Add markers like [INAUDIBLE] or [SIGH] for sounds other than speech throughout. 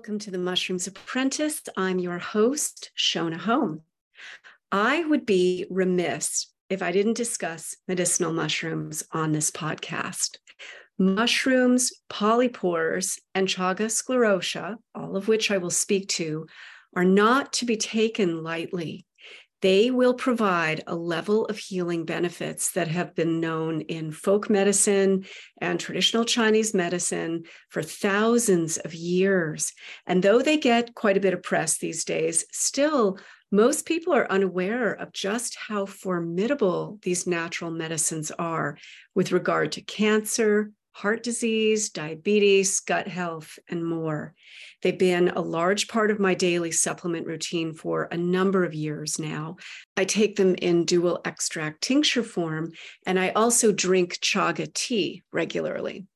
Welcome to the Mushrooms Apprentice. I'm your host, Shona Home. I would be remiss if I didn't discuss medicinal mushrooms on this podcast. Mushrooms, polypores, and chaga sclerotia, all of which I will speak to, are not to be taken lightly they will provide a level of healing benefits that have been known in folk medicine and traditional Chinese medicine for thousands of years. And though they get quite a bit of press these days, still, most people are unaware of just how formidable these natural medicines are with regard to cancer, heart disease, diabetes, gut health, and more. They've been a large part of my daily supplement routine for a number of years now. I take them in dual extract tincture form, and I also drink chaga tea regularly.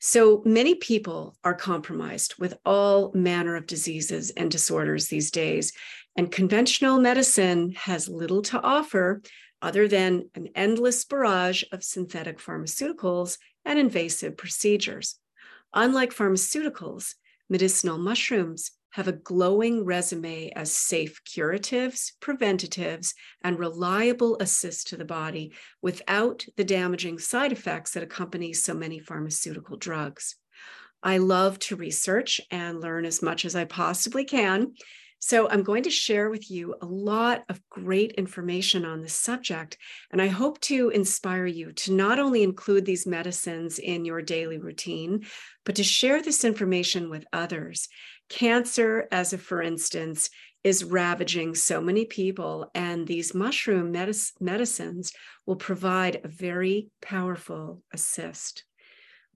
So many people are compromised with all manner of diseases and disorders these days, and conventional medicine has little to offer other than an endless barrage of synthetic pharmaceuticals and invasive procedures. Unlike pharmaceuticals, medicinal mushrooms have a glowing resume as safe curatives, preventatives, and reliable assist to the body without the damaging side effects that accompany so many pharmaceutical drugs. I love to research and learn as much as I possibly can. So, I'm going to share with you a lot of great information on this subject. And I hope to inspire you to not only include these medicines in your daily routine, but to share this information with others. Cancer, as a for instance, is ravaging so many people, and these mushroom medic- medicines will provide a very powerful assist.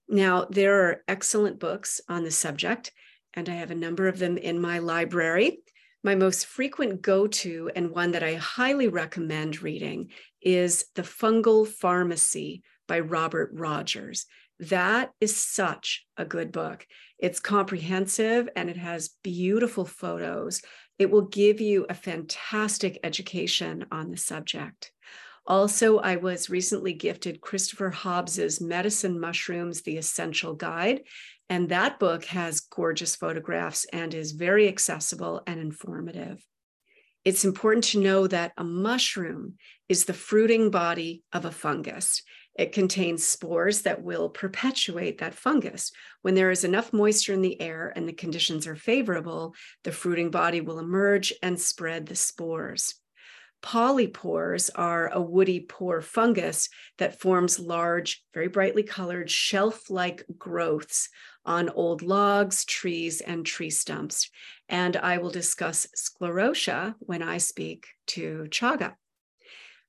Now, there are excellent books on the subject, and I have a number of them in my library. My most frequent go to, and one that I highly recommend reading, is The Fungal Pharmacy by Robert Rogers. That is such a good book. It's comprehensive and it has beautiful photos. It will give you a fantastic education on the subject. Also, I was recently gifted Christopher Hobbs's Medicine Mushrooms, The Essential Guide. And that book has gorgeous photographs and is very accessible and informative. It's important to know that a mushroom is the fruiting body of a fungus. It contains spores that will perpetuate that fungus. When there is enough moisture in the air and the conditions are favorable, the fruiting body will emerge and spread the spores. Polypores are a woody pore fungus that forms large, very brightly colored shelf like growths on old logs, trees, and tree stumps. And I will discuss sclerotia when I speak to chaga.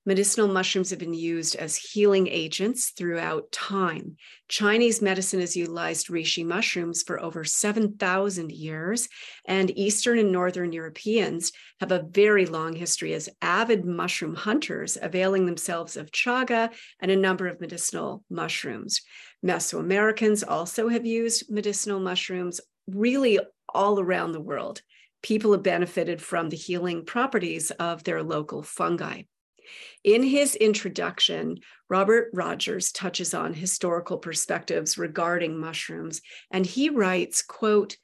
Medicinal mushrooms have been used as healing agents throughout time. Chinese medicine has utilized reishi mushrooms for over 7,000 years, and Eastern and Northern Europeans have a very long history as avid mushroom hunters, availing themselves of chaga and a number of medicinal mushrooms. Mesoamericans also have used medicinal mushrooms really all around the world. People have benefited from the healing properties of their local fungi. In his introduction, Robert Rogers touches on historical perspectives regarding mushrooms, and he writes, quote,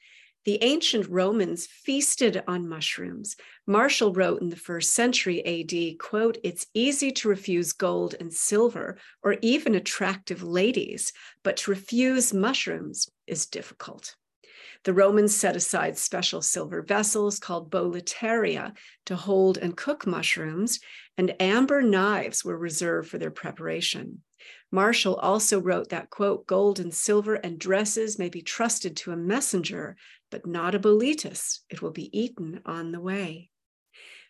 the ancient Romans feasted on mushrooms. Martial wrote in the first century AD, quote, it's easy to refuse gold and silver or even attractive ladies, but to refuse mushrooms is difficult. The Romans set aside special silver vessels called boletaria to hold and cook mushrooms, and amber knives were reserved for their preparation. Martial also wrote that, quote, gold and silver and dresses may be trusted to a messenger, but not a boletus. It will be eaten on the way.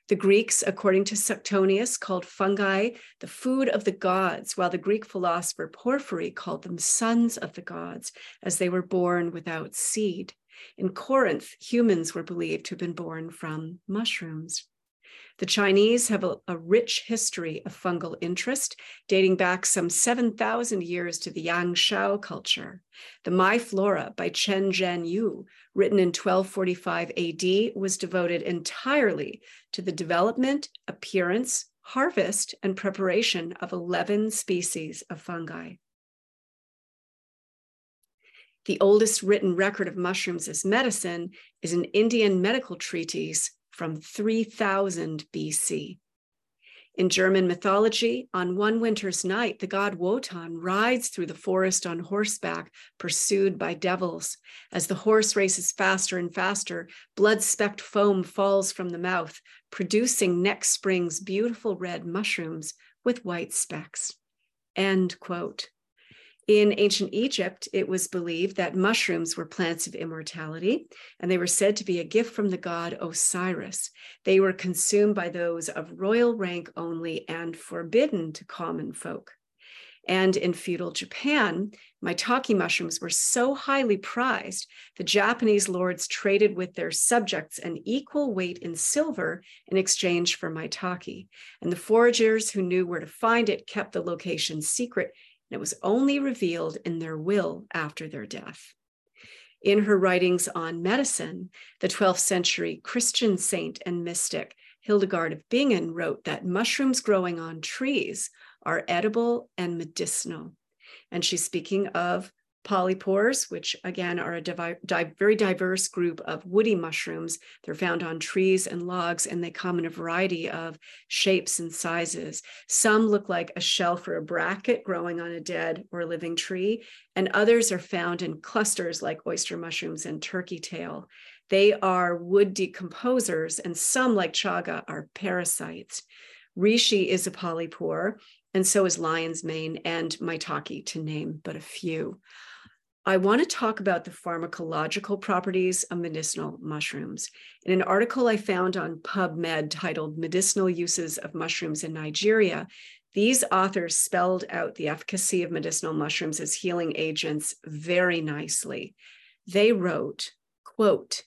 The Greeks, according to Suetonius, called fungi the food of the gods, while the Greek philosopher Porphyry called them sons of the gods, as they were born without seed. In Corinth, humans were believed to have been born from mushrooms. The Chinese have a, a, rich history of fungal interest dating back some 7,000 years to the Yangshao culture. The Mycoflora by Chen Zhanyu, written in 1245 AD, was devoted entirely to the development, appearance, harvest, and preparation of 11 species of fungi. The oldest written record of mushrooms as medicine is an Indian medical treatise from 3000 BC. In German mythology, on one winter's night, the god Wotan rides through the forest on horseback, pursued by devils. As the horse races faster and faster, blood specked foam falls from the mouth, producing next spring's beautiful red mushrooms with white specks. End quote. In ancient Egypt, it was believed that mushrooms were plants of immortality, and they were said to be a gift from the god Osiris. They were consumed by those of royal rank only and forbidden to common folk. And in feudal Japan, maitake mushrooms were so highly prized, the Japanese lords traded with their subjects an equal weight in silver in exchange for maitake. And the foragers who knew where to find it kept the location secret and it was only revealed in their will after their death. In her writings on medicine, the 12th century Christian saint and mystic Hildegard of Bingen wrote that mushrooms growing on trees are edible and medicinal. And she's speaking of polypores, which again are a divi- di- very diverse group of woody mushrooms. They're found on trees and logs, and they come in a variety of shapes and sizes. Some look like a shelf or a bracket growing on a dead or living tree, and others are found in clusters like oyster mushrooms and turkey tail. They are wood decomposers, and some, like chaga, are parasites. Reishi is a polypore, and so is lion's mane and maitake, to name but a few. I want to talk about the pharmacological properties of medicinal mushrooms. In an article I found on PubMed titled Medicinal Uses of Mushrooms in Nigeria, these authors spelled out the efficacy of medicinal mushrooms as healing agents very nicely. They wrote, quote,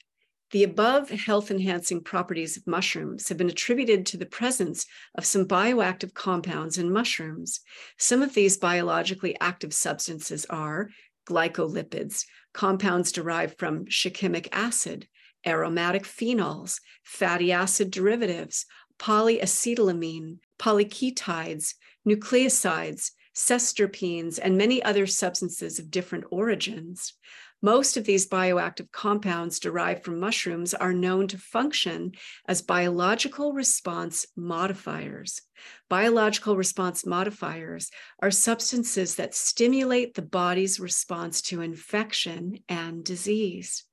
the above health enhancing properties of mushrooms have been attributed to the presence of some bioactive compounds in mushrooms. Some of these biologically active substances are glycolipids, compounds derived from shikimic acid, aromatic phenols, fatty acid derivatives, polyacetylamine, polyketides, nucleosides, sesterpenes, and many other substances of different origins. Most of these bioactive compounds derived from mushrooms are known to function as biological response modifiers. Biological response modifiers are substances that stimulate the body's response to infection and disease.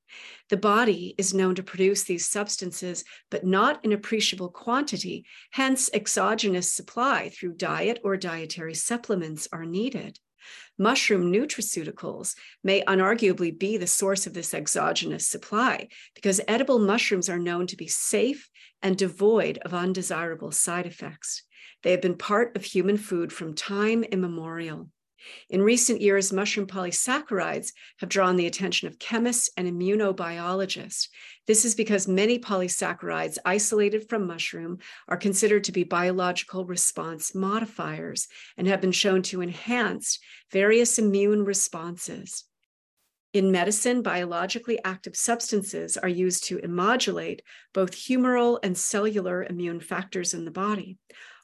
The body is known to produce these substances, but not in appreciable quantity. Hence, exogenous supply through diet or dietary supplements are needed. Mushroom nutraceuticals may unarguably be the source of this exogenous supply because edible mushrooms are known to be safe and devoid of undesirable side effects. They have been part of human food from time immemorial. In recent years, mushroom polysaccharides have drawn the attention of chemists and immunobiologists. This is because many polysaccharides isolated from mushroom are considered to be biological response modifiers and have been shown to enhance various immune responses. In medicine, biologically active substances are used to modulate both humoral and cellular immune factors in the body.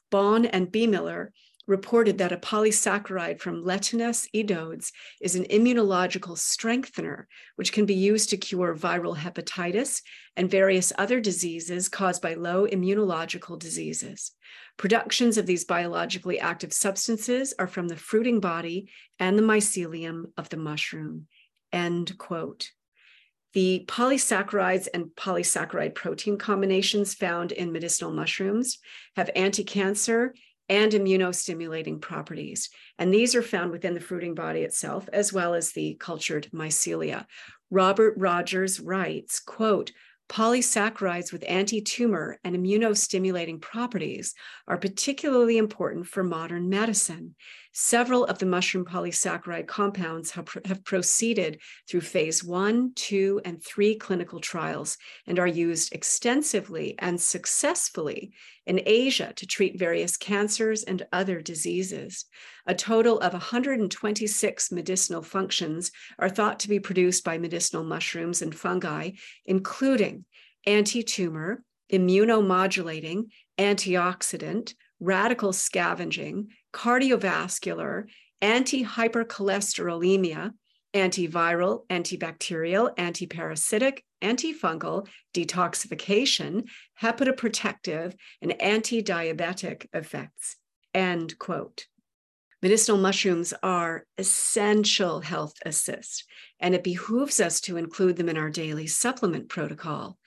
Baum and Biemiller reported that a polysaccharide from Lentinus edodes is an immunological strengthener, which can be used to cure viral hepatitis and various other diseases caused by low immunological diseases. Productions of these biologically active substances are from the fruiting body and the mycelium of the mushroom. End quote. The polysaccharides and polysaccharide protein combinations found in medicinal mushrooms have anti cancer and immunostimulating properties. And these are found within the fruiting body itself, as well as the cultured mycelia. Robert Rogers writes, quote, polysaccharides with anti-tumor and immunostimulating properties are particularly important for modern medicine. Several of the mushroom polysaccharide compounds have, have, proceeded through phase one, two, and three clinical trials and are used extensively and successfully in Asia to treat various cancers and other diseases. A total of 126 medicinal functions are thought to be produced by medicinal mushrooms and fungi, including anti tumor, immunomodulating, antioxidant, radical scavenging, cardiovascular, anti hypercholesterolemia, antiviral, antibacterial, antiparasitic, antifungal, detoxification, hepatoprotective, and anti-diabetic effects. End quote. Medicinal mushrooms are essential health assist, and it behooves us to include them in our daily supplement protocol.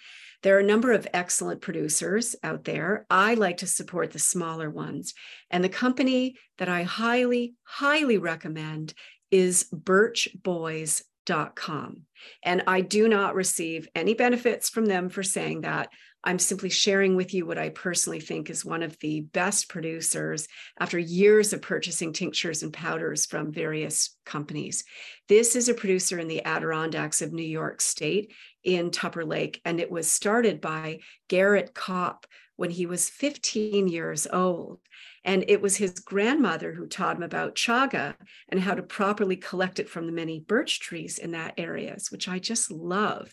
There are a number of excellent producers out there. I like to support the smaller ones. And the company that I highly, highly recommend is birchboys.com. And I do not receive any benefits from them for saying that. I'm simply sharing with you what I personally think is one of the best producers after years of purchasing tinctures and powders from various companies. This is a producer in the Adirondacks of New York State in Tupper Lake, and it was started by Garrett Kopp when he was 15 years old. And it was his grandmother who taught him about chaga and how to properly collect it from the many birch trees in that areas, which I just love.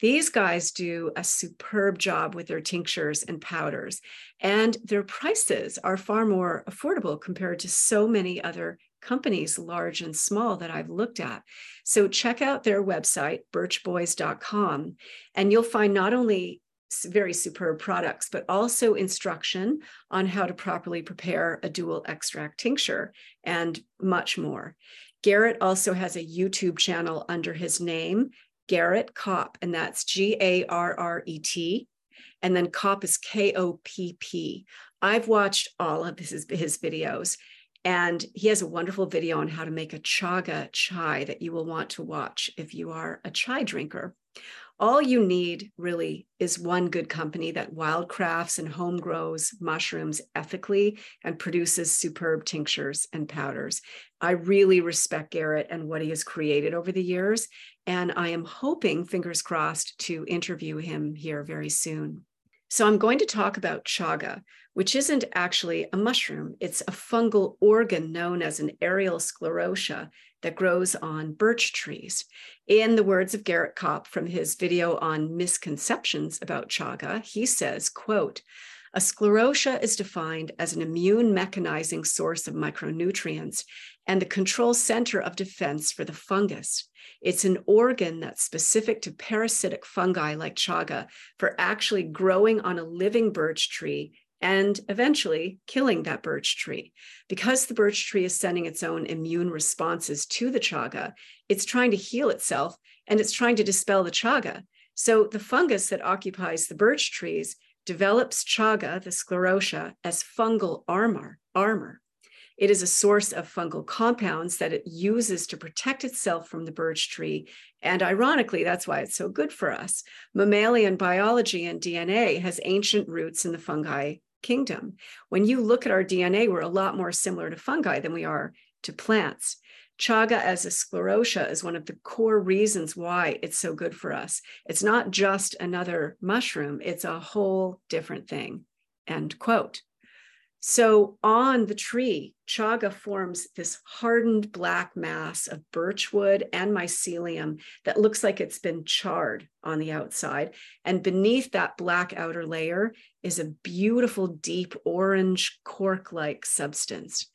These guys do a superb job with their tinctures and powders, and their prices are far more affordable compared to so many other companies, large and small, that I've looked at. So check out their website, birchboys.com, and you'll find not only very superb products, but also instruction on how to properly prepare a dual extract tincture and much more. Garrett also has a YouTube channel under his name, Garrett Kopp, and that's G A R R E T. And then Kopp is K O P P. I've watched all of his, his videos, and he has a wonderful video on how to make a chaga chai that you will want to watch if you are a chai drinker. All you need really is one good company that wildcrafts and home grows mushrooms ethically and produces superb tinctures and powders. I really respect Garrett and what he has created over the years. And I am hoping, fingers crossed, to interview him here very soon. So I'm going to talk about chaga, which isn't actually a mushroom. It's a fungal organ known as an aerial sclerotia that grows on birch trees. In the words of Garrett Kopp from his video on misconceptions about chaga, he says, quote, a sclerotia is defined as an immune mechanizing source of micronutrients and the control center of defense for the fungus. It's an organ that's specific to parasitic fungi like chaga for actually growing on a living birch tree and eventually killing that birch tree. Because the birch tree is sending its own immune responses to the chaga, it's trying to heal itself and it's trying to dispel the chaga. So the fungus that occupies the birch trees develops chaga, the sclerotia, as fungal armor. armor. It is a source of fungal compounds that it uses to protect itself from the birch tree. And ironically, that's why it's so good for us. Mammalian biology and DNA has ancient roots in the fungi kingdom. When you look at our DNA, we're a lot more similar to fungi than we are to plants. Chaga as a sclerotia is one of the core reasons why it's so good for us. It's not just another mushroom, it's a whole different thing. End quote. So on the tree, chaga forms this hardened black mass of birchwood and mycelium that looks like it's been charred on the outside. And beneath that black outer layer is a beautiful deep orange cork-like substance.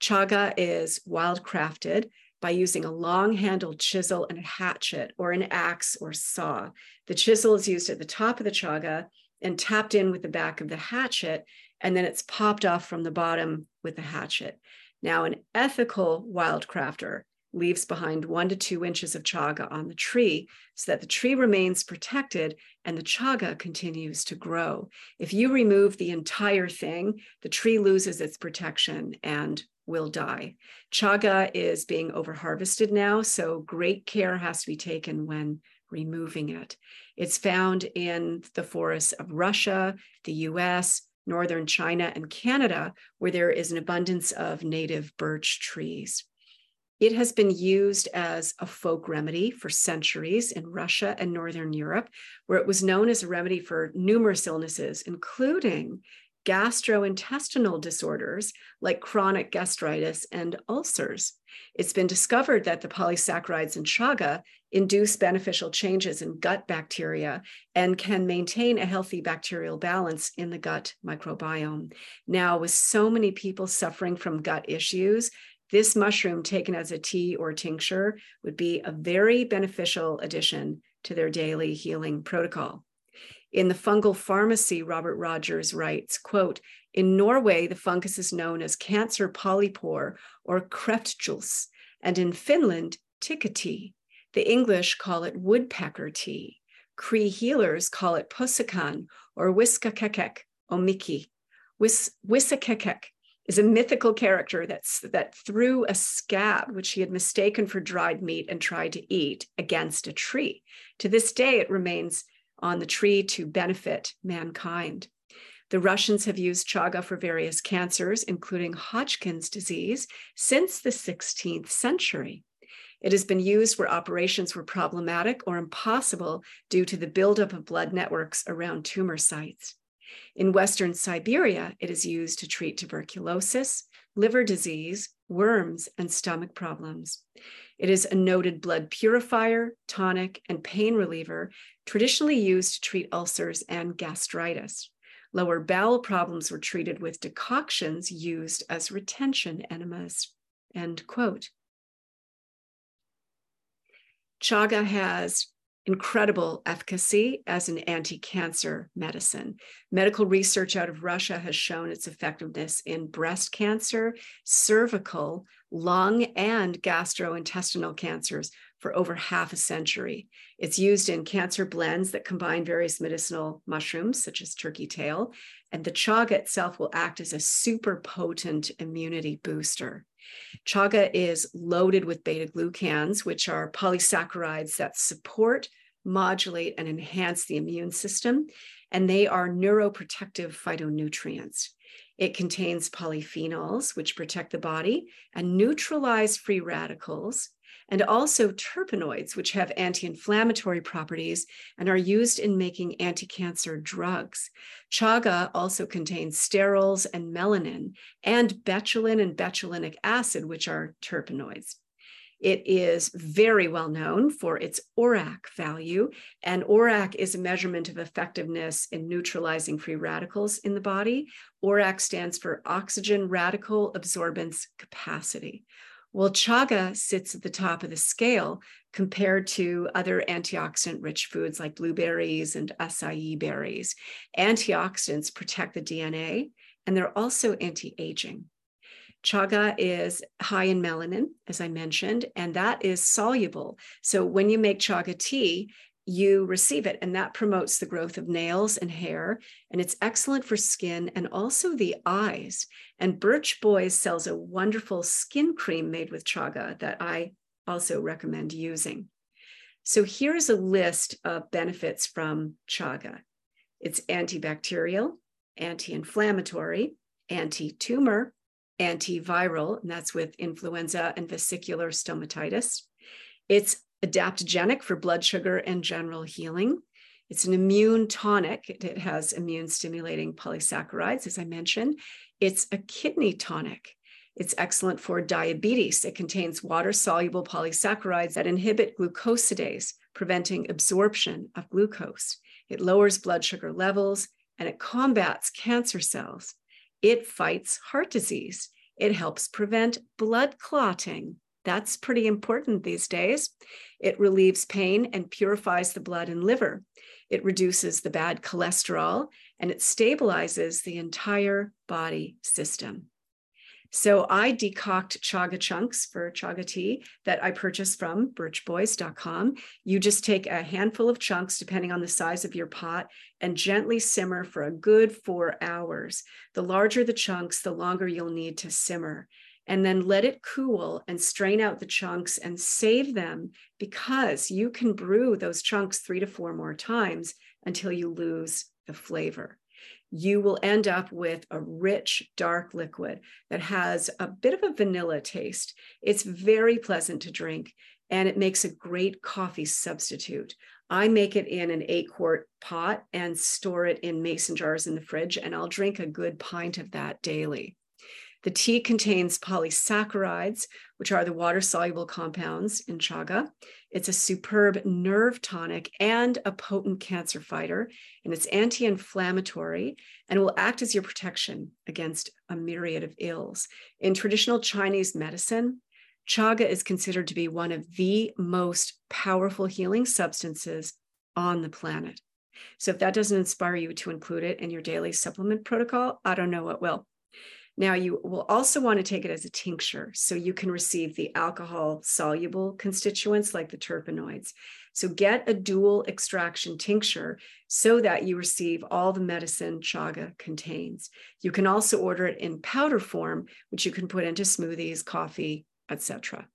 Chaga is wildcrafted by using a long handled chisel and a hatchet or an axe or saw. The chisel is used at the top of the chaga and tapped in with the back of the hatchet and then it's popped off from the bottom with a hatchet. Now, an ethical wildcrafter leaves behind one to two inches of chaga on the tree so that the tree remains protected and the chaga continues to grow. If you remove the entire thing, the tree loses its protection and will die. Chaga is being overharvested now, so great care has to be taken when removing it. It's found in the forests of Russia, the US, northern China and Canada, where there is an abundance of native birch trees. It has been used as a folk remedy for centuries in Russia and Northern Europe, where it was known as a remedy for numerous illnesses, including gastrointestinal disorders like chronic gastritis and ulcers. It's been discovered that the polysaccharides in chaga induce beneficial changes in gut bacteria and can maintain a healthy bacterial balance in the gut microbiome. Now, with so many people suffering from gut issues, this mushroom taken as a tea or tincture would be a very beneficial addition to their daily healing protocol. In the fungal pharmacy, Robert Rogers writes, quote, in Norway, the fungus is known as cancer polypore or kreftkjuke, and in Finland, tikka tea. The English call it woodpecker tea. Cree healers call it posakan or wiskakekek omiki. Wis- Wisakekek is a mythical character that's, that threw a scab, which he had mistaken for dried meat and tried to eat, against a tree. To this day, it remains on the tree to benefit mankind. The Russians have used chaga for various cancers, including Hodgkin's disease, since the 16th century. It has been used where operations were problematic or impossible due to the buildup of blood networks around tumor sites. In Western Siberia, it is used to treat tuberculosis, liver disease, worms, and stomach problems. It is a noted blood purifier, tonic, and pain reliever, traditionally used to treat ulcers and gastritis. Lower bowel problems were treated with decoctions used as retention enemas. End quote. Chaga has incredible efficacy as an anti cancer medicine. Medical research out of Russia has shown its effectiveness in breast cancer, cervical, lung, and gastrointestinal cancers for over half a century. It's used in cancer blends that combine various medicinal mushrooms, such as turkey tail, and the chaga itself will act as a super potent immunity booster. Chaga is loaded with beta glucans, which are polysaccharides that support, modulate, and enhance the immune system, and they are neuroprotective phytonutrients. It contains polyphenols, which protect the body and neutralize free radicals, and also terpenoids, which have anti inflammatory properties and are used in making anti cancer drugs. Chaga also contains sterols and melanin, and betulin and betulinic acid, which are terpenoids. It is very well known for its ORAC value, and ORAC is a measurement of effectiveness in neutralizing free radicals in the body. ORAC stands for oxygen radical absorbance capacity. Well, chaga sits at the top of the scale compared to other antioxidant rich foods like blueberries and acai berries. Antioxidants protect the DNA and they're also anti aging. Chaga is high in melanin, as I mentioned, and that is soluble. So when you make chaga tea, you receive it, and that promotes the growth of nails and hair. And it's excellent for skin and also the eyes. And Birch Boys sells a wonderful skin cream made with chaga that I also recommend using. So here's a list of benefits from chaga it's antibacterial, anti inflammatory, anti tumor, antiviral, and that's with influenza and vesicular stomatitis. It's adaptogenic for blood sugar and general healing. It's an immune tonic. It has immune stimulating polysaccharides, as I mentioned. It's a kidney tonic. It's excellent for diabetes. It contains water soluble polysaccharides that inhibit glucosidase, preventing absorption of glucose. It lowers blood sugar levels and it combats cancer cells. It fights heart disease. It helps prevent blood clotting. That's pretty important these days. It relieves pain and purifies the blood and liver. It reduces the bad cholesterol and it stabilizes the entire body system. So I decoct chaga chunks for chaga tea that I purchase from birchboys.com. You just take a handful of chunks, depending on the size of your pot, and gently simmer for a good four hours. The larger the chunks, the longer you'll need to simmer. And then let it cool and strain out the chunks and save them because you can brew those chunks three to four more times until you lose the flavor you will end up with a rich, dark liquid that has a bit of a vanilla taste. It's very pleasant to drink and it makes a great coffee substitute. I make it in an eight quart pot and store it in mason jars in the fridge, and I'll drink a good pint of that daily. The tea contains polysaccharides, which are the water soluble compounds in chaga. It's a superb nerve tonic and a potent cancer fighter, and it's anti inflammatory and will act as your protection against a myriad of ills. In traditional Chinese medicine, chaga is considered to be one of the most powerful healing substances on the planet. So, if that doesn't inspire you to include it in your daily supplement protocol, I don't know what will. Now, you will also want to take it as a tincture so you can receive the alcohol soluble constituents like the terpenoids. So, get a dual extraction tincture so that you receive all the medicine chaga contains. You can also order it in powder form, which you can put into smoothies, coffee, etc.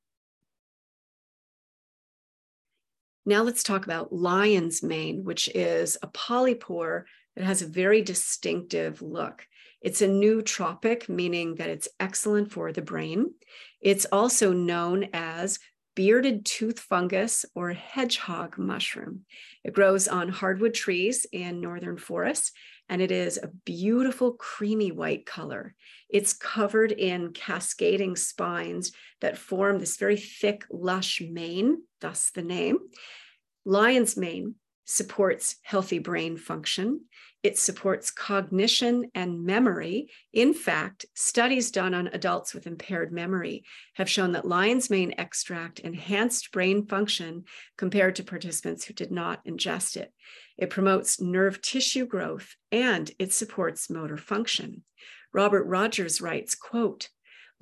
Now, let's talk about lion's mane, which is a polypore that has a very distinctive look. It's a nootropic, meaning that it's excellent for the brain. It's also known as bearded tooth fungus or hedgehog mushroom. It grows on hardwood trees in northern forests, and it is a beautiful creamy white color. It's covered in cascading spines that form this very thick, lush mane, thus the name. Lion's mane supports healthy brain function. It supports cognition and memory. In fact, studies done on adults with impaired memory have shown that lion's mane extract enhanced brain function compared to participants who did not ingest it. It promotes nerve tissue growth and it supports motor function. Robert Rogers writes, quote,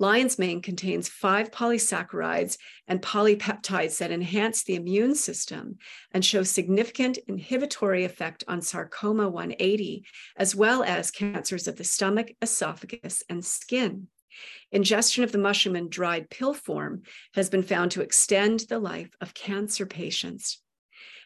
Lion's mane contains five polysaccharides and polypeptides that enhance the immune system and show significant inhibitory effect on sarcoma 180, as well as cancers of the stomach, esophagus, and skin. Ingestion of the mushroom in dried pill form has been found to extend the life of cancer patients.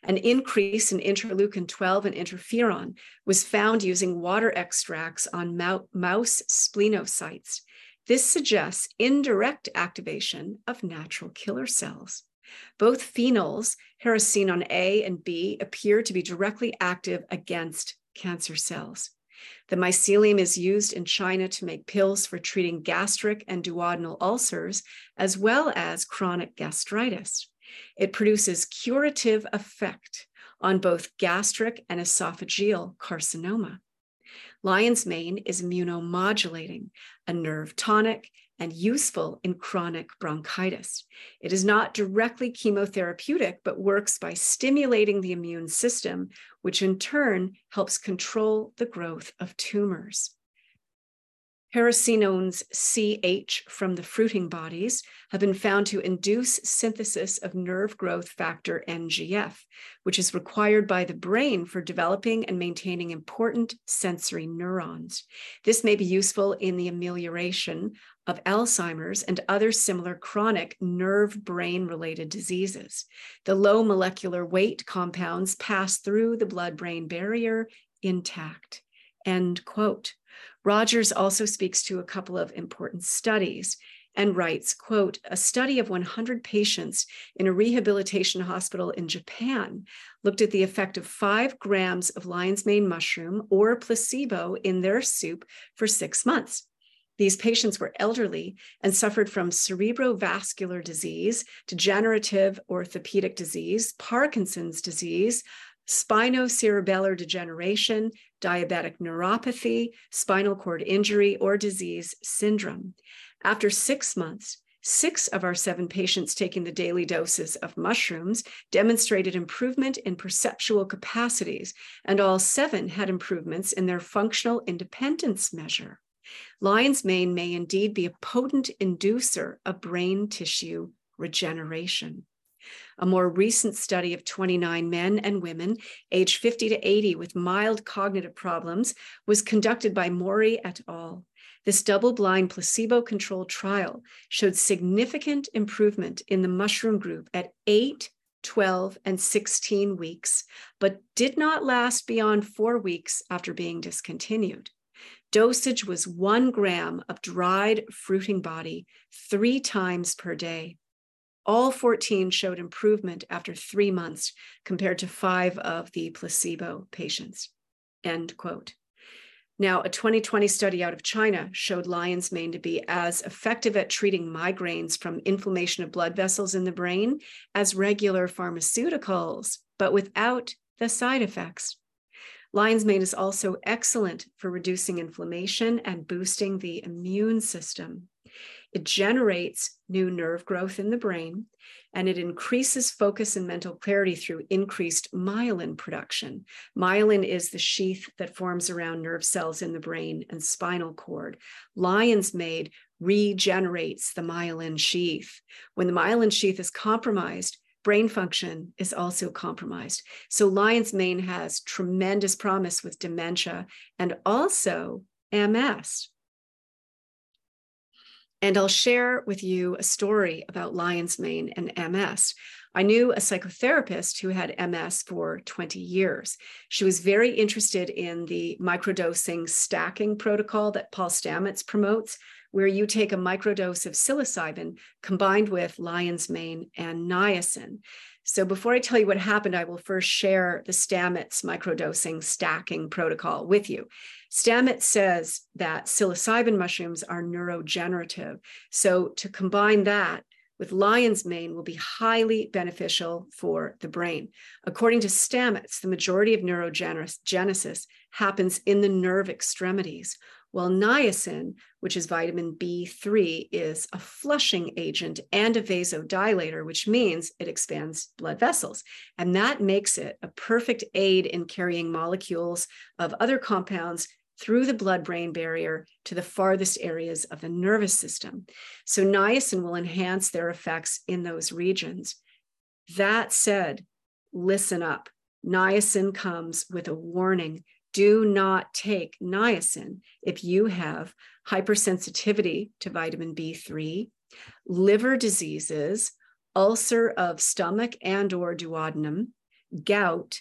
An increase in interleukin 12 and interferon was found using water extracts on mouse splenocytes this suggests indirect activation of natural killer cells. Both phenols, hericenone A and B, appear to be directly active against cancer cells. The mycelium is used in China to make pills for treating gastric and duodenal ulcers, as well as chronic gastritis. It produces curative effect on both gastric and esophageal carcinoma. Lion's mane is immunomodulating, a nerve tonic, and useful in chronic bronchitis. It is not directly chemotherapeutic, but works by stimulating the immune system, which in turn helps control the growth of tumors. Hericenones CH from the fruiting bodies have been found to induce synthesis of nerve growth factor NGF, which is required by the brain for developing and maintaining important sensory neurons. This may be useful in the amelioration of Alzheimer's and other similar chronic nerve brain related diseases. The low molecular weight compounds pass through the blood brain barrier intact. End quote. Rogers also speaks to a couple of important studies and writes, quote, a study of 100 patients in a rehabilitation hospital in Japan looked at the effect of five grams of lion's mane mushroom or placebo in their soup for six months. These patients were elderly and suffered from cerebrovascular disease, degenerative orthopedic disease, Parkinson's disease, spinocerebellar degeneration, diabetic neuropathy, spinal cord injury, or disease syndrome. After six months, six of our seven patients taking the daily doses of mushrooms demonstrated improvement in perceptual capacities, and all seven had improvements in their functional independence measure. Lion's mane may indeed be a potent inducer of brain tissue regeneration. A more recent study of 29 men and women aged 50 to 80 with mild cognitive problems was conducted by Mori et al. This double blind placebo controlled trial showed significant improvement in the mushroom group at 8, 12, and 16 weeks, but did not last beyond four weeks after being discontinued. Dosage was one gram of dried fruiting body three times per day. All 14 showed improvement after three months compared to five of the placebo patients. End quote. Now, a 2020 study out of China showed lion's mane to be as effective at treating migraines from inflammation of blood vessels in the brain as regular pharmaceuticals, but without the side effects. Lion's mane is also excellent for reducing inflammation and boosting the immune system. It generates new nerve growth in the brain and it increases focus and mental clarity through increased myelin production. Myelin is the sheath that forms around nerve cells in the brain and spinal cord. Lion's mane regenerates the myelin sheath. When the myelin sheath is compromised, brain function is also compromised. So lion's mane has tremendous promise with dementia and also MS. And I'll share with you a story about lion's mane and MS. I knew a psychotherapist who had MS for 20 years. She was very interested in the microdosing stacking protocol that Paul Stamets promotes, where you take a microdose of psilocybin combined with lion's mane and niacin. So before I tell you what happened, I will first share the Stamets microdosing stacking protocol with you. Stamets says that psilocybin mushrooms are neurogenerative. So to combine that with lion's mane will be highly beneficial for the brain. According to Stamets, the majority of neurogenesis happens in the nerve extremities, well, niacin, which is vitamin B3, is a flushing agent and a vasodilator, which means it expands blood vessels. And that makes it a perfect aid in carrying molecules of other compounds through the blood brain barrier to the farthest areas of the nervous system. So, niacin will enhance their effects in those regions. That said, listen up. Niacin comes with a warning do not take niacin if you have hypersensitivity to vitamin B3, liver diseases, ulcer of stomach and or duodenum, gout,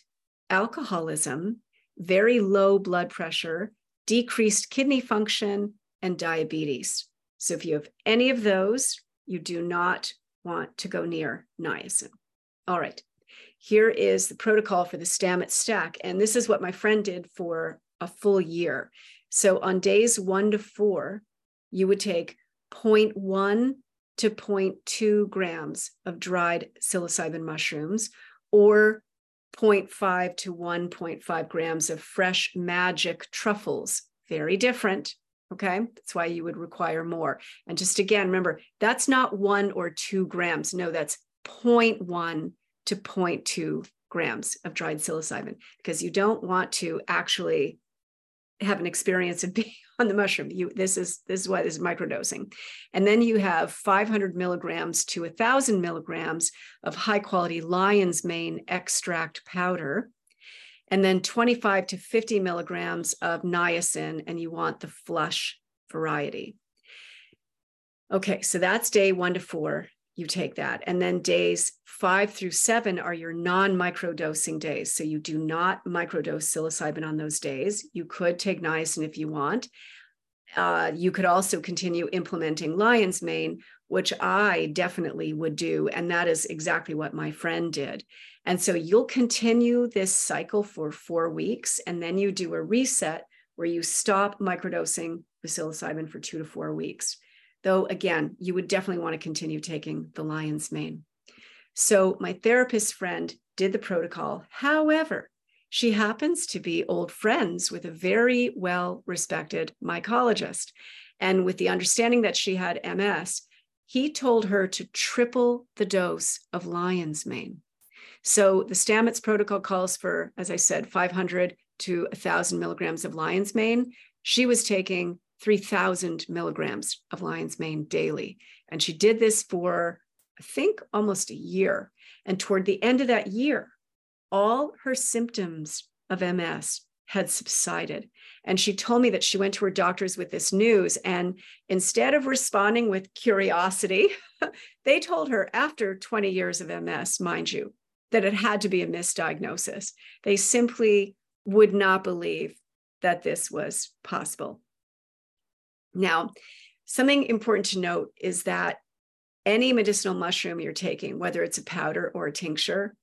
alcoholism, very low blood pressure, decreased kidney function, and diabetes. So if you have any of those, you do not want to go near niacin. All right here is the protocol for the Stamets stack. And this is what my friend did for a full year. So on days one to four, you would take 0.1 to 0.2 grams of dried psilocybin mushrooms or 0.5 to 1.5 grams of fresh magic truffles. Very different. Okay. That's why you would require more. And just again, remember, that's not one or two grams. No, that's 0.1 to 0.2 grams of dried psilocybin because you don't want to actually have an experience of [LAUGHS] being on the mushroom. You this is this is why this is microdosing, and then you have 500 milligrams to 1,000 milligrams of high quality lion's mane extract powder, and then 25 to 50 milligrams of niacin, and you want the flush variety. Okay, so that's day one to four you take that. And then days five through seven are your non microdosing days. So you do not microdose psilocybin on those days. You could take niacin if you want. Uh, you could also continue implementing lion's mane, which I definitely would do. And that is exactly what my friend did. And so you'll continue this cycle for four weeks, and then you do a reset where you stop microdosing with psilocybin for two to four weeks though again, you would definitely want to continue taking the lion's mane. So my therapist friend did the protocol. However, she happens to be old friends with a very well respected mycologist. And with the understanding that she had MS, he told her to triple the dose of lion's mane. So the Stamets protocol calls for, as I said, 500 to 1,000 milligrams of lion's mane. She was taking 3,000 milligrams of lion's mane daily. And she did this for, I think, almost a year. And toward the end of that year, all her symptoms of MS had subsided. And she told me that she went to her doctors with this news. And instead of responding with curiosity, [LAUGHS] they told her after 20 years of MS, mind you, that it had to be a misdiagnosis. They simply would not believe that this was possible. Now, something important to note is that any medicinal mushroom you're taking, whether it's a powder or a tincture,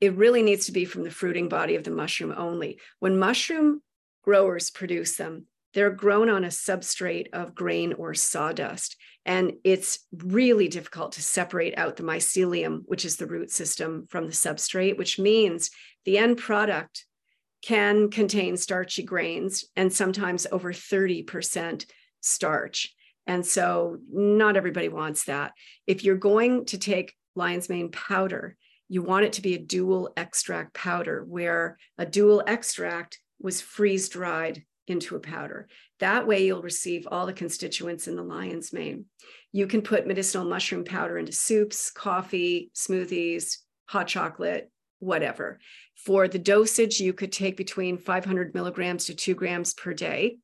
it really needs to be from the fruiting body of the mushroom only. When mushroom growers produce them. They're grown on a substrate of grain or sawdust. And it's really difficult to separate out the mycelium, which is the root system, from the substrate, which means the end product can contain starchy grains and sometimes over 30% starch. And so not everybody wants that. If you're going to take lion's mane powder, you want it to be a dual extract powder where a dual extract was freeze dried into a powder. That way, you'll receive all the constituents in the lion's mane. You can put medicinal mushroom powder into soups, coffee, smoothies, hot chocolate, whatever. For the dosage, you could take between 500 milligrams to two grams per day.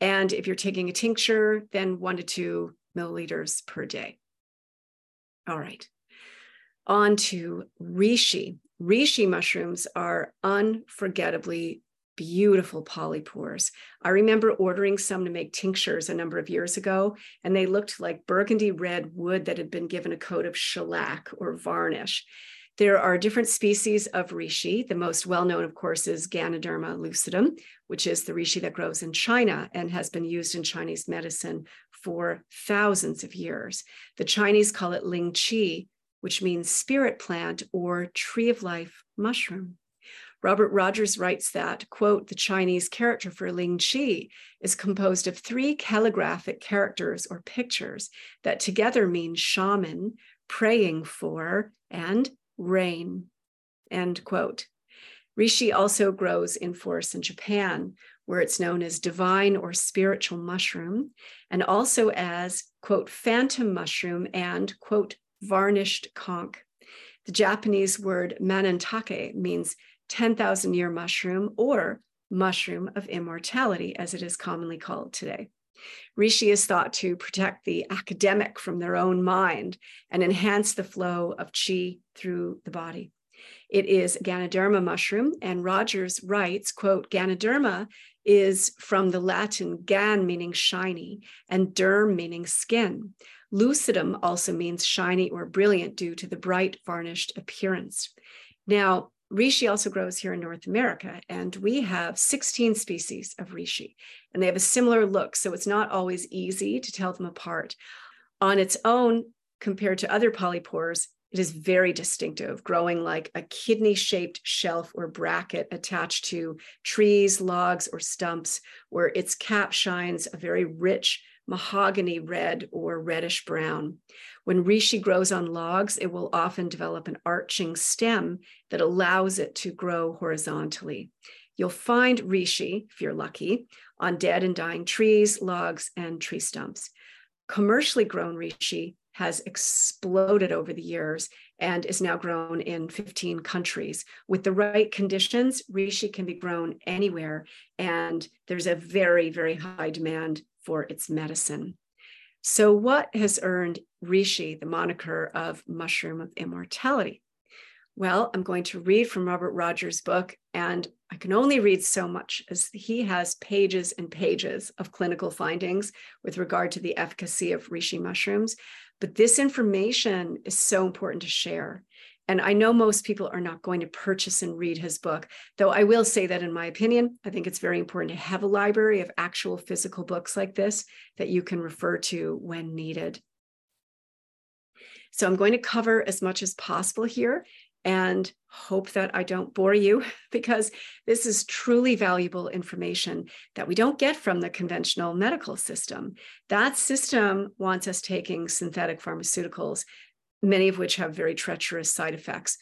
And if you're taking a tincture, then one to two milliliters per day. All right. On to reishi. Reishi mushrooms are unforgettably beautiful polypores. I remember ordering some to make tinctures a number of years ago, and they looked like burgundy red wood that had been given a coat of shellac or varnish. There are different species of reishi. The most well known, of course, is Ganoderma lucidum, which is the reishi that grows in China and has been used in Chinese medicine for thousands of years. The Chinese call it ling zhi, which means spirit plant or tree of life mushroom. Robert Rogers writes that, quote, the Chinese character for Ling Zhi is composed of three calligraphic characters or pictures that together mean shaman, praying for, and rain, end quote. Reishi also grows in force in Japan, where it's known as divine or spiritual mushroom, and also as, quote, phantom mushroom and, quote, varnished conch. The Japanese word mannentake means 10,000 year mushroom or mushroom of immortality, as it is commonly called today. Reishi is thought to protect the academic from their own mind and enhance the flow of qi through the body. It is Ganoderma mushroom, and Rogers writes, quote, Ganoderma is from the Latin gan meaning shiny and derm meaning skin. Lucidum also means shiny or brilliant due to the bright varnished appearance. Now, reishi also grows here in North America, and we have 16 species of reishi, and they have a similar look. So it's not always easy to tell them apart. On its own, compared to other polypores, it is very distinctive, growing like a kidney shaped shelf or bracket attached to trees, logs, or stumps, where its cap shines a very rich mahogany red or reddish brown. When reishi grows on logs, it will often develop an arching stem that allows it to grow horizontally. You'll find reishi, if you're lucky, on dead and dying trees, logs, and tree stumps. Commercially grown reishi has exploded over the years and is now grown in 15 countries. With the right conditions, reishi can be grown anywhere, and there's a very, very high demand for its medicine. So, what has earned reishi the moniker of mushroom of immortality? Well, I'm going to read from Robert Rogers' book, and I can only read so much as he has pages and pages of clinical findings with regard to the efficacy of reishi mushrooms. But this information is so important to share. And I know most people are not going to purchase and read his book, though I will say that, in my opinion, I think it's very important to have a library of actual physical books like this that you can refer to when needed. So I'm going to cover as much as possible here and hope that I don't bore you [LAUGHS] because this is truly valuable information that we don't get from the conventional medical system. That system wants us taking synthetic pharmaceuticals many of which have very treacherous side effects.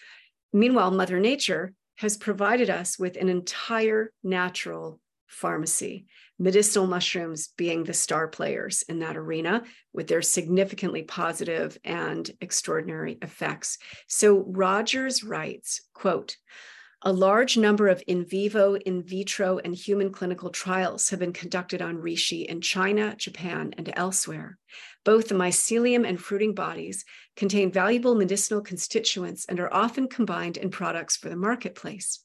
Meanwhile, Mother Nature has provided us with an entire natural pharmacy, medicinal mushrooms being the star players in that arena with their significantly positive and extraordinary effects. So Rogers writes, quote, a large number of in vivo, in vitro, and human clinical trials have been conducted on reishi in China, Japan, and elsewhere. Both the mycelium and fruiting bodies contain valuable medicinal constituents and are often combined in products for the marketplace.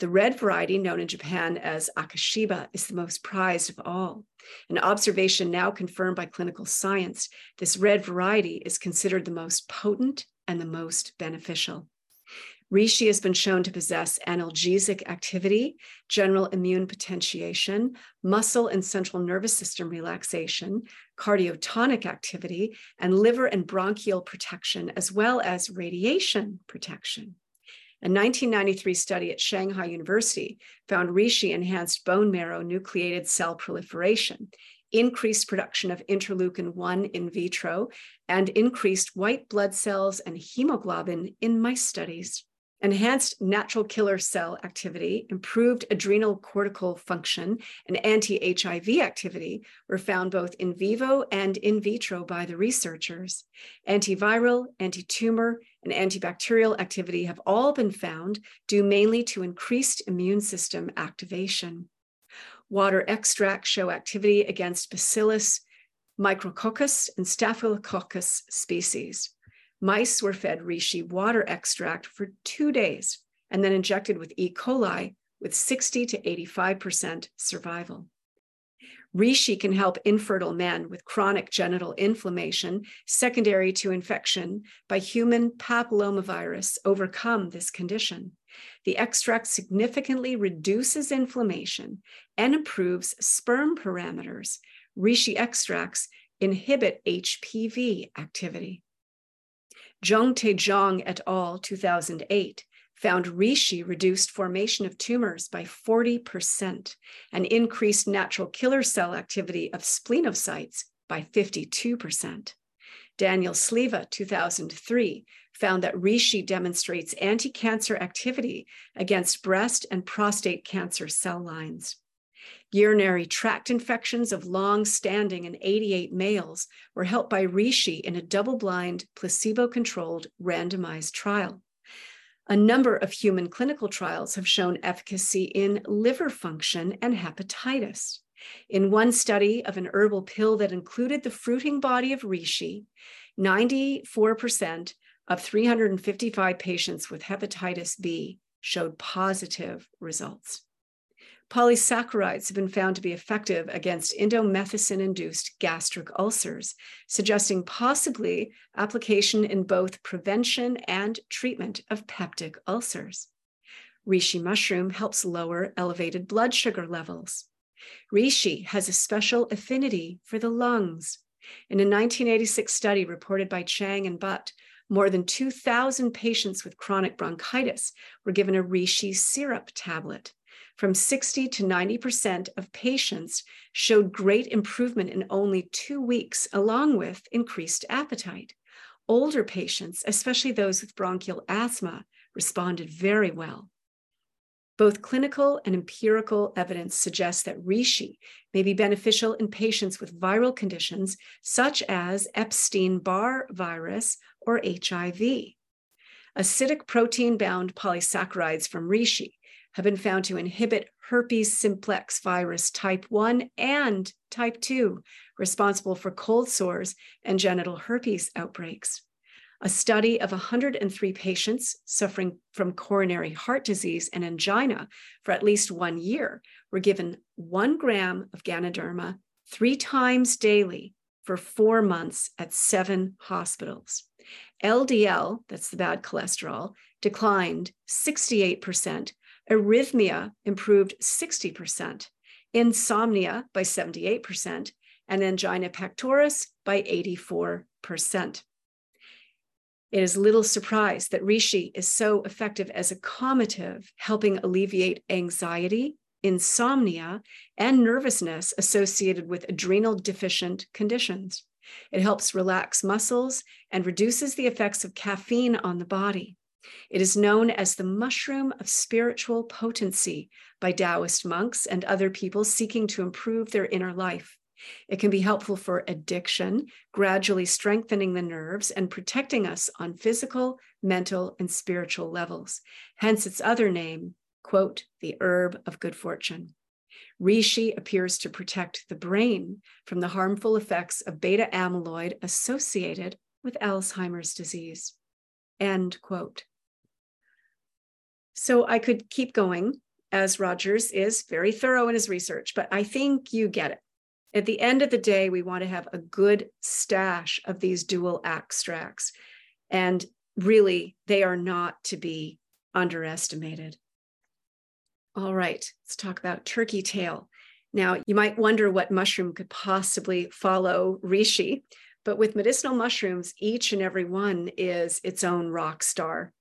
The red variety, known in Japan as Akashiba, is the most prized of all. An observation now confirmed by clinical science, this red variety is considered the most potent and the most beneficial. Reishi has been shown to possess analgesic activity, general immune potentiation, muscle and central nervous system relaxation, cardiotonic activity, and liver and bronchial protection, as well as radiation protection. A 1993 study at Shanghai University found reishi enhanced bone marrow nucleated cell proliferation, increased production of interleukin 1 in vitro, and increased white blood cells and hemoglobin in mice studies. Enhanced natural killer cell activity, improved adrenal cortical function, and anti HIV activity were found both in vivo and in vitro by the researchers. Antiviral, anti tumor, and antibacterial activity have all been found due mainly to increased immune system activation. Water extracts show activity against Bacillus, Micrococcus, and Staphylococcus species. Mice were fed reishi water extract for two days and then injected with E. coli with 60 to 85% survival. Reishi can help infertile men with chronic genital inflammation secondary to infection by human papillomavirus overcome this condition. The extract significantly reduces inflammation and improves sperm parameters. Reishi extracts inhibit HPV activity. Zheng Tejong et al., 2008, found reishi reduced formation of tumors by 40% and increased natural killer cell activity of splenocytes by 52%. Daniel Sliva, 2003, found that reishi demonstrates anti cancer activity against breast and prostate cancer cell lines. Urinary tract infections of long standing in 88 males were helped by reishi in a double blind, placebo controlled, randomized trial. A number of human clinical trials have shown efficacy in liver function and hepatitis. In one study of an herbal pill that included the fruiting body of reishi, 94% of 355 patients with hepatitis B showed positive results. Polysaccharides have been found to be effective against indomethacin induced gastric ulcers, suggesting possibly application in both prevention and treatment of peptic ulcers. Reishi mushroom helps lower elevated blood sugar levels. Reishi has a special affinity for the lungs. In a 1986 study reported by Chang and But, more than 2,000 patients with chronic bronchitis were given a reishi syrup tablet from 60 to 90% of patients showed great improvement in only two weeks, along with increased appetite. Older patients, especially those with bronchial asthma, responded very well. Both clinical and empirical evidence suggests that reishi may be beneficial in patients with viral conditions such as Epstein Barr virus or HIV. Acidic protein bound polysaccharides from reishi have been found to inhibit herpes simplex virus type 1 and type 2, responsible for cold sores and genital herpes outbreaks. A study of 103 patients suffering from coronary heart disease and angina for at least one year were given one gram of Ganoderma three times daily for four months at seven hospitals. LDL, that's the bad cholesterol, declined 68% Arrhythmia improved 60%, insomnia by 78%, and angina pectoris by 84%. It is little surprise that reishi is so effective as a calmative, helping alleviate anxiety, insomnia, and nervousness associated with adrenal deficient conditions. It helps relax muscles and reduces the effects of caffeine on the body. It is known as the mushroom of spiritual potency by Taoist monks and other people seeking to improve their inner life. It can be helpful for addiction, gradually strengthening the nerves and protecting us on physical, mental, and spiritual levels. Hence its other name, quote, the herb of good fortune. Reishi appears to protect the brain from the harmful effects of beta amyloid associated with Alzheimer's disease. End quote. So I could keep going, as Rogers is very thorough in his research, but I think you get it. At the end of the day, we want to have a good stash of these dual extracts. And really, they are not to be underestimated. All right, let's talk about turkey tail. Now, you might wonder what mushroom could possibly follow reishi, but with medicinal mushrooms, each and every one is its own rock star.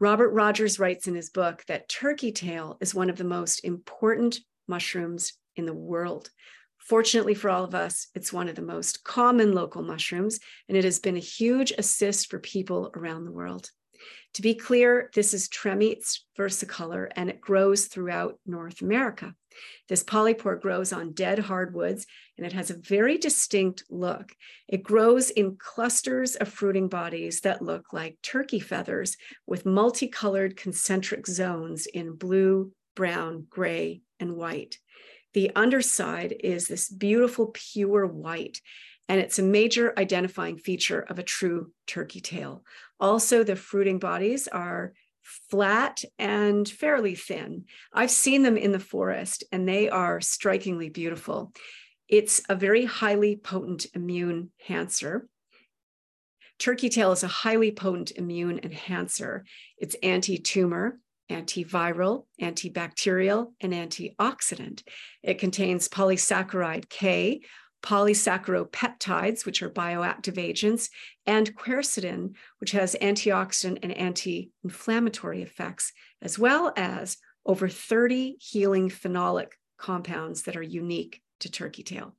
Robert Rogers writes in his book that turkey tail is one of the most important mushrooms in the world. Fortunately for all of us, it's one of the most common local mushrooms, and it has been a huge assist for people around the world. To be clear, this is Trametes versicolor, and it grows throughout North America. This polypore grows on dead hardwoods and it has a very distinct look. It grows in clusters of fruiting bodies that look like turkey feathers with multicolored concentric zones in blue, brown, gray, and white. The underside is this beautiful pure white, and it's a major identifying feature of a true turkey tail. Also, the fruiting bodies are flat and fairly thin. I've seen them in the forest and they are strikingly beautiful. It's a very highly potent immune enhancer. Turkey tail is a highly potent immune enhancer. It's anti tumor, antiviral, antibacterial, and antioxidant. It contains polysaccharide K, polysaccharopeptides, which are bioactive agents, and quercetin, which has antioxidant and anti inflammatory effects, as well as over 30 healing phenolic compounds that are unique to turkey tail.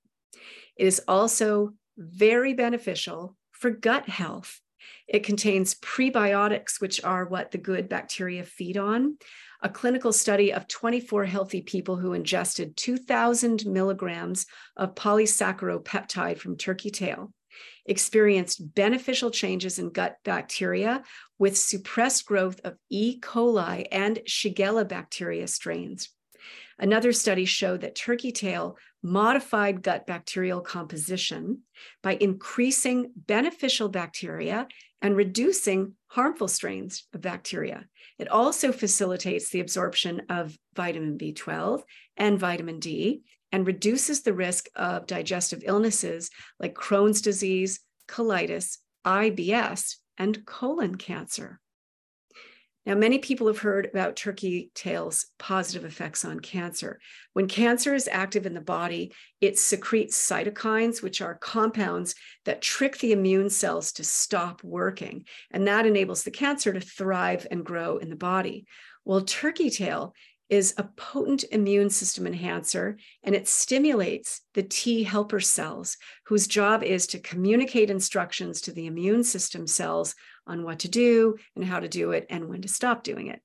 It is also very beneficial for gut health. It contains prebiotics, which are what the good bacteria feed on, a clinical study of 24 healthy people who ingested 2,000 milligrams of polysaccharopeptide from turkey tail experienced beneficial changes in gut bacteria with suppressed growth of E. coli and Shigella bacteria strains. Another study showed that turkey tail modified gut bacterial composition by increasing beneficial bacteria and reducing harmful strains of bacteria. It also facilitates the absorption of vitamin B12 and vitamin D and reduces the risk of digestive illnesses like Crohn's disease, colitis, IBS, and colon cancer. Now, many people have heard about turkey tail's positive effects on cancer. When cancer is active in the body, it secretes cytokines, which are compounds that trick the immune cells to stop working. And that enables the cancer to thrive and grow in the body. Well, turkey tail is a potent immune system enhancer and it stimulates the T helper cells, whose job is to communicate instructions to the immune system cells on what to do and how to do it and when to stop doing it.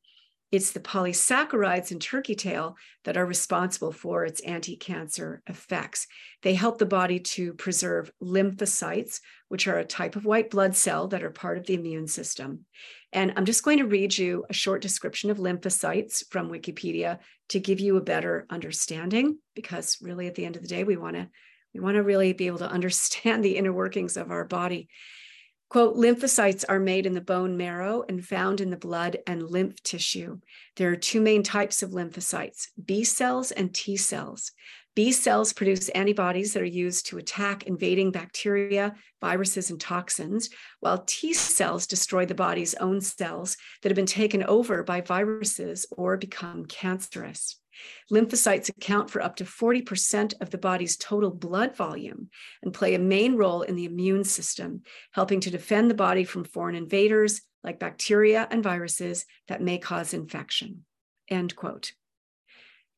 It's the polysaccharides in turkey tail that are responsible for its anti cancer effects. They help the body to preserve lymphocytes, which are a type of white blood cell that are part of the immune system. And I'm just going to read you a short description of lymphocytes from Wikipedia to give you a better understanding, because really at the end of the day, we want to we want to really be able to [LAUGHS] understand the inner workings of our body. Quote, lymphocytes are made in the bone marrow and found in the blood and lymph tissue. There are two main types of lymphocytes B cells and T cells. B cells produce antibodies that are used to attack invading bacteria, viruses, and toxins, while T cells destroy the body's own cells that have been taken over by viruses or become cancerous. Lymphocytes account for up to 40% of the body's total blood volume and play a main role in the immune system, helping to defend the body from foreign invaders like bacteria and viruses that may cause infection. End quote.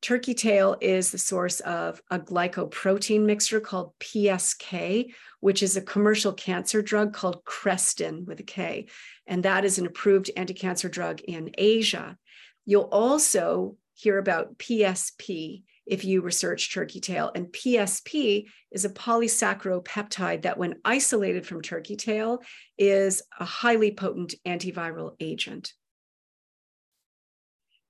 Turkey tail is the source of a glycoprotein mixture called PSK, which is a commercial cancer drug called Krestin with a K. And that is an approved anti cancer drug in Asia. You'll also hear about PSP if you research turkey tail. And PSP is a polysaccharopeptide that, when isolated from turkey tail, is a highly potent antiviral agent.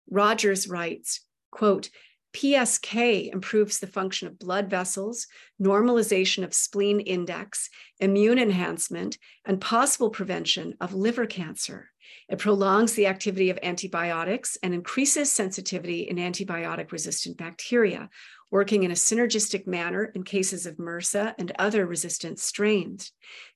Rogers writes, quote, PSK improves the function of blood vessels, normalization of spleen index, immune enhancement, and possible prevention of liver cancer. It prolongs the activity of antibiotics and increases sensitivity in antibiotic resistant bacteria, working in a synergistic manner in cases of MRSA and other resistant strains.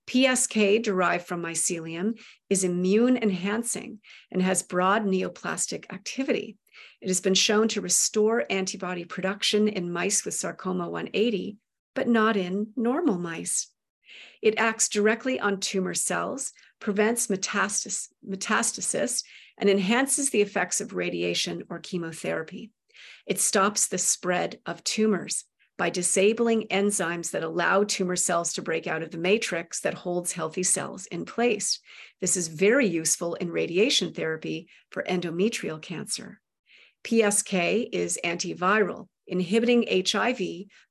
PSK, derived from mycelium, is immune enhancing and has broad neoplastic activity. It has been shown to restore antibody production in mice with sarcoma 180, but not in normal mice. It acts directly on tumor cells, prevents metastasis, metastasis and enhances the effects of radiation or chemotherapy. It stops the spread of tumors by disabling enzymes that allow tumor cells to break out of the matrix that holds healthy cells in place. This is very useful in radiation therapy for endometrial cancer. PSK is antiviral, inhibiting HIV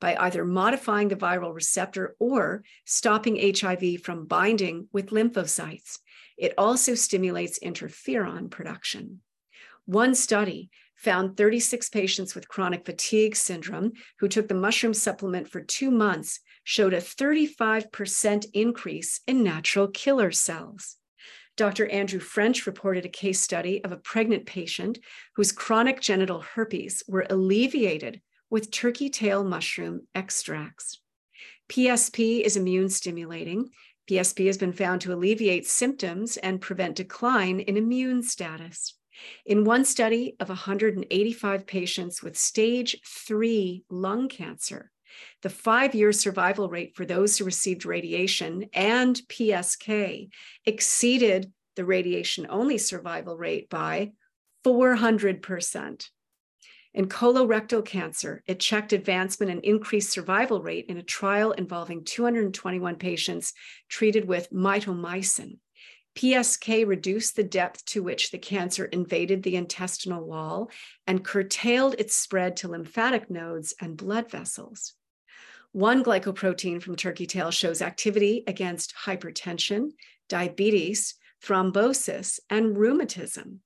by either modifying the viral receptor or stopping HIV from binding with lymphocytes. It also stimulates interferon production. One study found 36 patients with chronic fatigue syndrome who took the mushroom supplement for two months showed a 35% increase in natural killer cells. Dr. Andrew French reported a case study of a pregnant patient whose chronic genital herpes were alleviated with turkey tail mushroom extracts. PSP is immune stimulating. PSP has been found to alleviate symptoms and prevent decline in immune status. In one study of 185 patients with stage three lung cancer, the five year survival rate for those who received radiation and PSK exceeded the radiation only survival rate by 400%. In colorectal cancer, it checked advancement and increased survival rate in a trial involving 221 patients treated with mitomycin. PSK reduced the depth to which the cancer invaded the intestinal wall and curtailed its spread to lymphatic nodes and blood vessels. One glycoprotein from turkey tail shows activity against hypertension, diabetes, thrombosis, and rheumatism.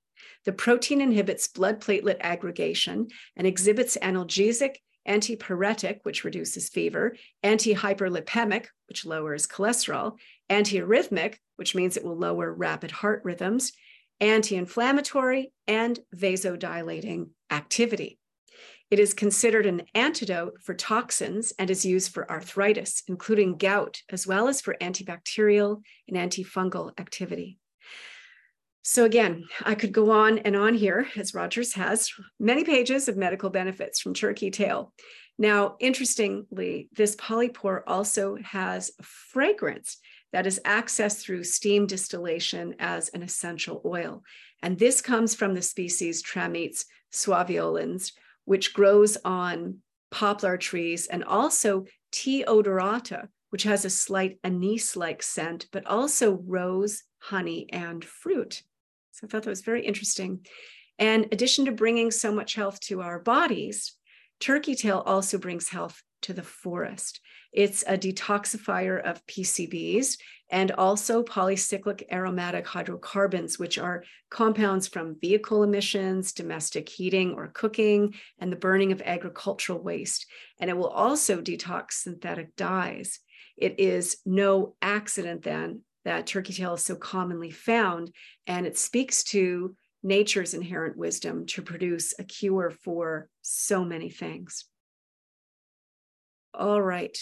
The protein inhibits blood platelet aggregation and exhibits analgesic, antipyretic, which reduces fever, antihyperlipemic, which lowers cholesterol, antiarrhythmic, which means it will lower rapid heart rhythms, anti inflammatory, and vasodilating activity. It is considered an antidote for toxins and is used for arthritis, including gout, as well as for antibacterial and antifungal activity. So, again, I could go on and on here, as Rogers has many pages of medical benefits from turkey tail. Now, interestingly, this polypore also has fragrance that is accessed through steam distillation as an essential oil. And this comes from the species Trametes suaveolens, which grows on poplar trees, and also T. odorata, which has a slight anise like scent, but also rose, honey, and fruit. So I thought that was very interesting. And addition to bringing so much health to our bodies, turkey tail also brings health to the forest. It's a detoxifier of PCBs and also polycyclic aromatic hydrocarbons, which are compounds from vehicle emissions, domestic heating or cooking, and the burning of agricultural waste. And it will also detox synthetic dyes. It is no accident then that turkey tail is so commonly found, and it speaks to nature's inherent wisdom to produce a cure for so many things. All right.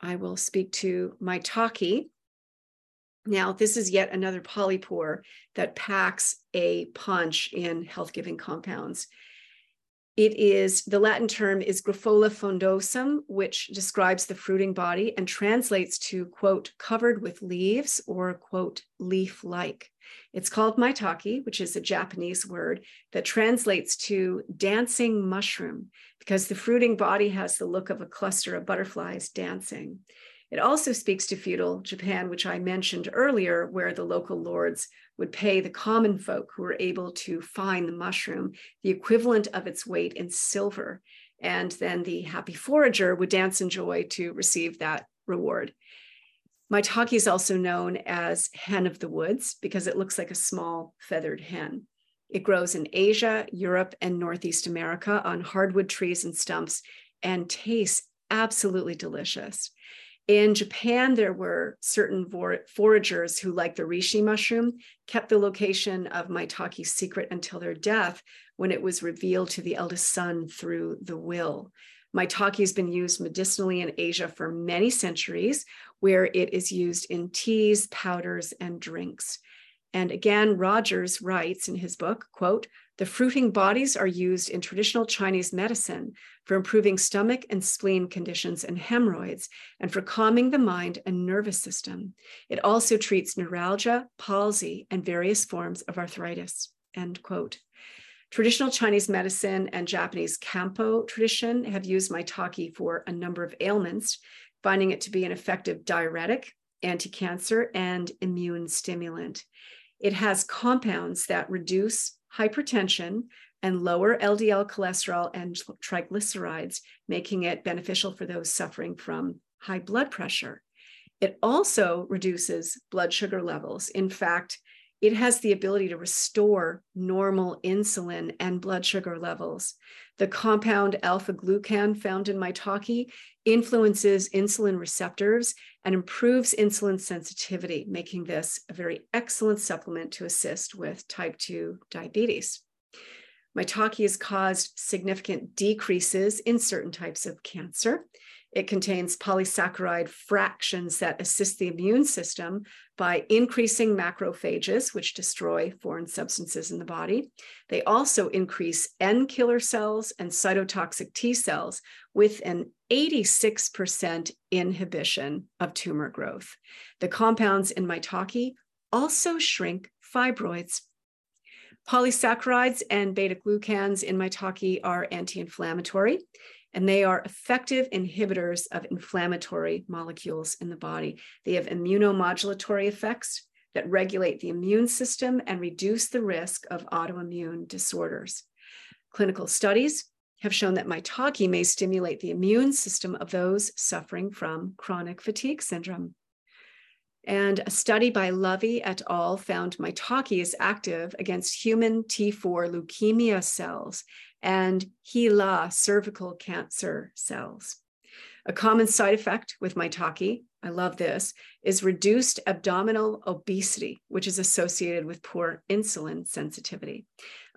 I will speak to maitake. Now, this is yet another polypore that packs a punch in health giving compounds. It is the Latin term is Grifola frondosum, which describes the fruiting body and translates to, quote, covered with leaves or, quote, leaf like. It's called maitake, which is a Japanese word that translates to dancing mushroom because the fruiting body has the look of a cluster of butterflies dancing. It also speaks to feudal Japan, which I mentioned earlier, where the local lords would pay the common folk who were able to find the mushroom the equivalent of its weight in silver. And then the happy forager would dance in joy to receive that reward. Maitake is also known as hen of the woods because it looks like a small feathered hen. It grows in Asia, Europe, and Northeast America on hardwood trees and stumps and tastes absolutely delicious. In Japan, there were certain foragers who, like the reishi mushroom, kept the location of maitake secret until their death when it was revealed to the eldest son through the will. Maitake has been used medicinally in Asia for many centuries, where it is used in teas, powders, and drinks. And again, Rogers writes in his book, quote, the fruiting bodies are used in traditional Chinese medicine for improving stomach and spleen conditions and hemorrhoids, and for calming the mind and nervous system. It also treats neuralgia, palsy, and various forms of arthritis. End quote. Traditional Chinese medicine and Japanese Kampo tradition have used maitake for a number of ailments, finding it to be an effective diuretic, anti-cancer, and immune stimulant. It has compounds that reduce hypertension, and lower LDL cholesterol and triglycerides, making it beneficial for those suffering from high blood pressure. It also reduces blood sugar levels. In fact, it has the ability to restore normal insulin and blood sugar levels. The compound alpha glucan found in maitake influences insulin receptors and improves insulin sensitivity, making this a very excellent supplement to assist with type 2 diabetes. Maitake has caused significant decreases in certain types of cancer. It contains polysaccharide fractions that assist the immune system by increasing macrophages, which destroy foreign substances in the body. They also increase N killer cells and cytotoxic T cells with an 86% inhibition of tumor growth. The compounds in maitake also shrink fibroids. Polysaccharides and beta glucans in maitake are anti inflammatory and they are effective inhibitors of inflammatory molecules in the body. They have immunomodulatory effects that regulate the immune system and reduce the risk of autoimmune disorders. Clinical studies have shown that maitake may stimulate the immune system of those suffering from chronic fatigue syndrome. And a study by Lovey et al. found maitake is active against human T4 leukemia cells and HeLa cervical cancer cells. A common side effect with maitake, I love this, is reduced abdominal obesity, which is associated with poor insulin sensitivity.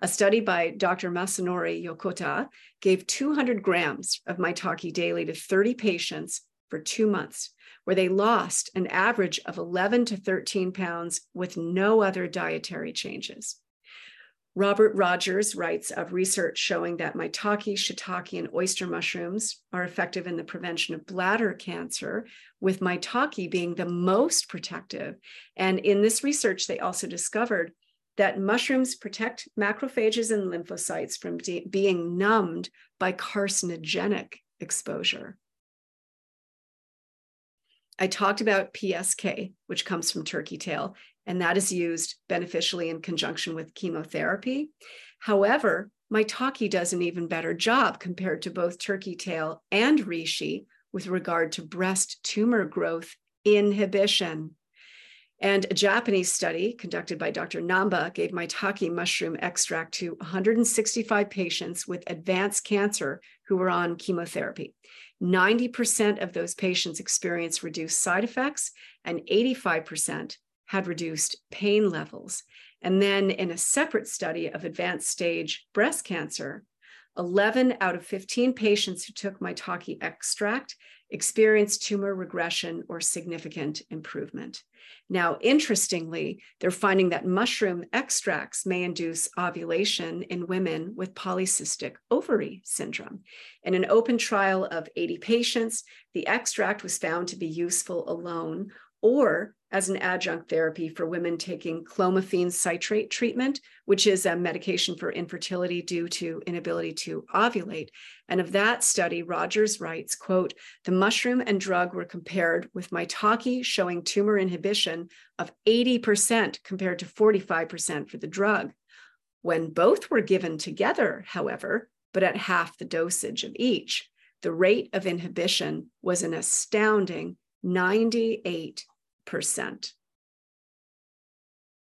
A study by Dr. Masanori Yokota gave 200 grams of maitake daily to 30 patients for two months, where they lost an average of 11 to 13 pounds with no other dietary changes. Robert Rogers writes of research showing that maitake, shiitake, and oyster mushrooms are effective in the prevention of bladder cancer, with maitake being the most protective. And in this research, they also discovered that mushrooms protect macrophages and lymphocytes from de- being numbed by carcinogenic exposure. I talked about PSK, which comes from turkey tail, and that is used beneficially in conjunction with chemotherapy. However, maitake does an even better job compared to both turkey tail and reishi with regard to breast tumor growth inhibition. And a Japanese study conducted by Dr. Namba gave maitake mushroom extract to 165 patients with advanced cancer who were on chemotherapy. 90% of those patients experienced reduced side effects, and 85% had reduced pain levels. And then in a separate study of advanced stage breast cancer, 11 out of 15 patients who took maitake extract experienced tumor regression or significant improvement. Now, interestingly, they're finding that mushroom extracts may induce ovulation in women with polycystic ovary syndrome. In an open trial of 80 patients, the extract was found to be useful alone or as an adjunct therapy for women taking clomiphene citrate treatment, which is a medication for infertility due to inability to ovulate. And of that study, Rogers writes, quote, the mushroom and drug were compared with maitake showing tumor inhibition of 80% compared to 45% for the drug. When both were given together, however, but at half the dosage of each, the rate of inhibition was an astounding 98 percent.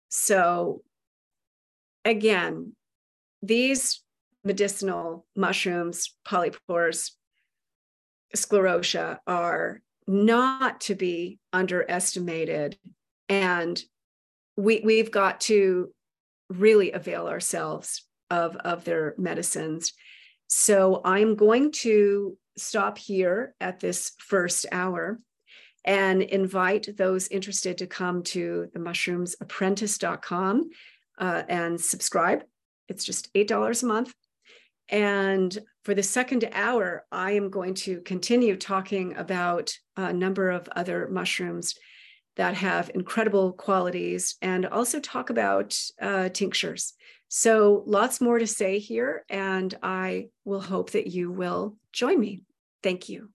So, again, these medicinal mushrooms, polypores, sclerotia, are not to be underestimated. And we, we've got to really avail ourselves of, of their medicines. So I'm going to stop here at this first hour and invite those interested to come to the mushroomsapprentice.com uh, and subscribe. It's just $8 a month. And for the second hour, I am going to continue talking about a number of other mushrooms that have incredible qualities and also talk about uh, tinctures. So, lots more to say here, and I will hope that you will join me. Thank you.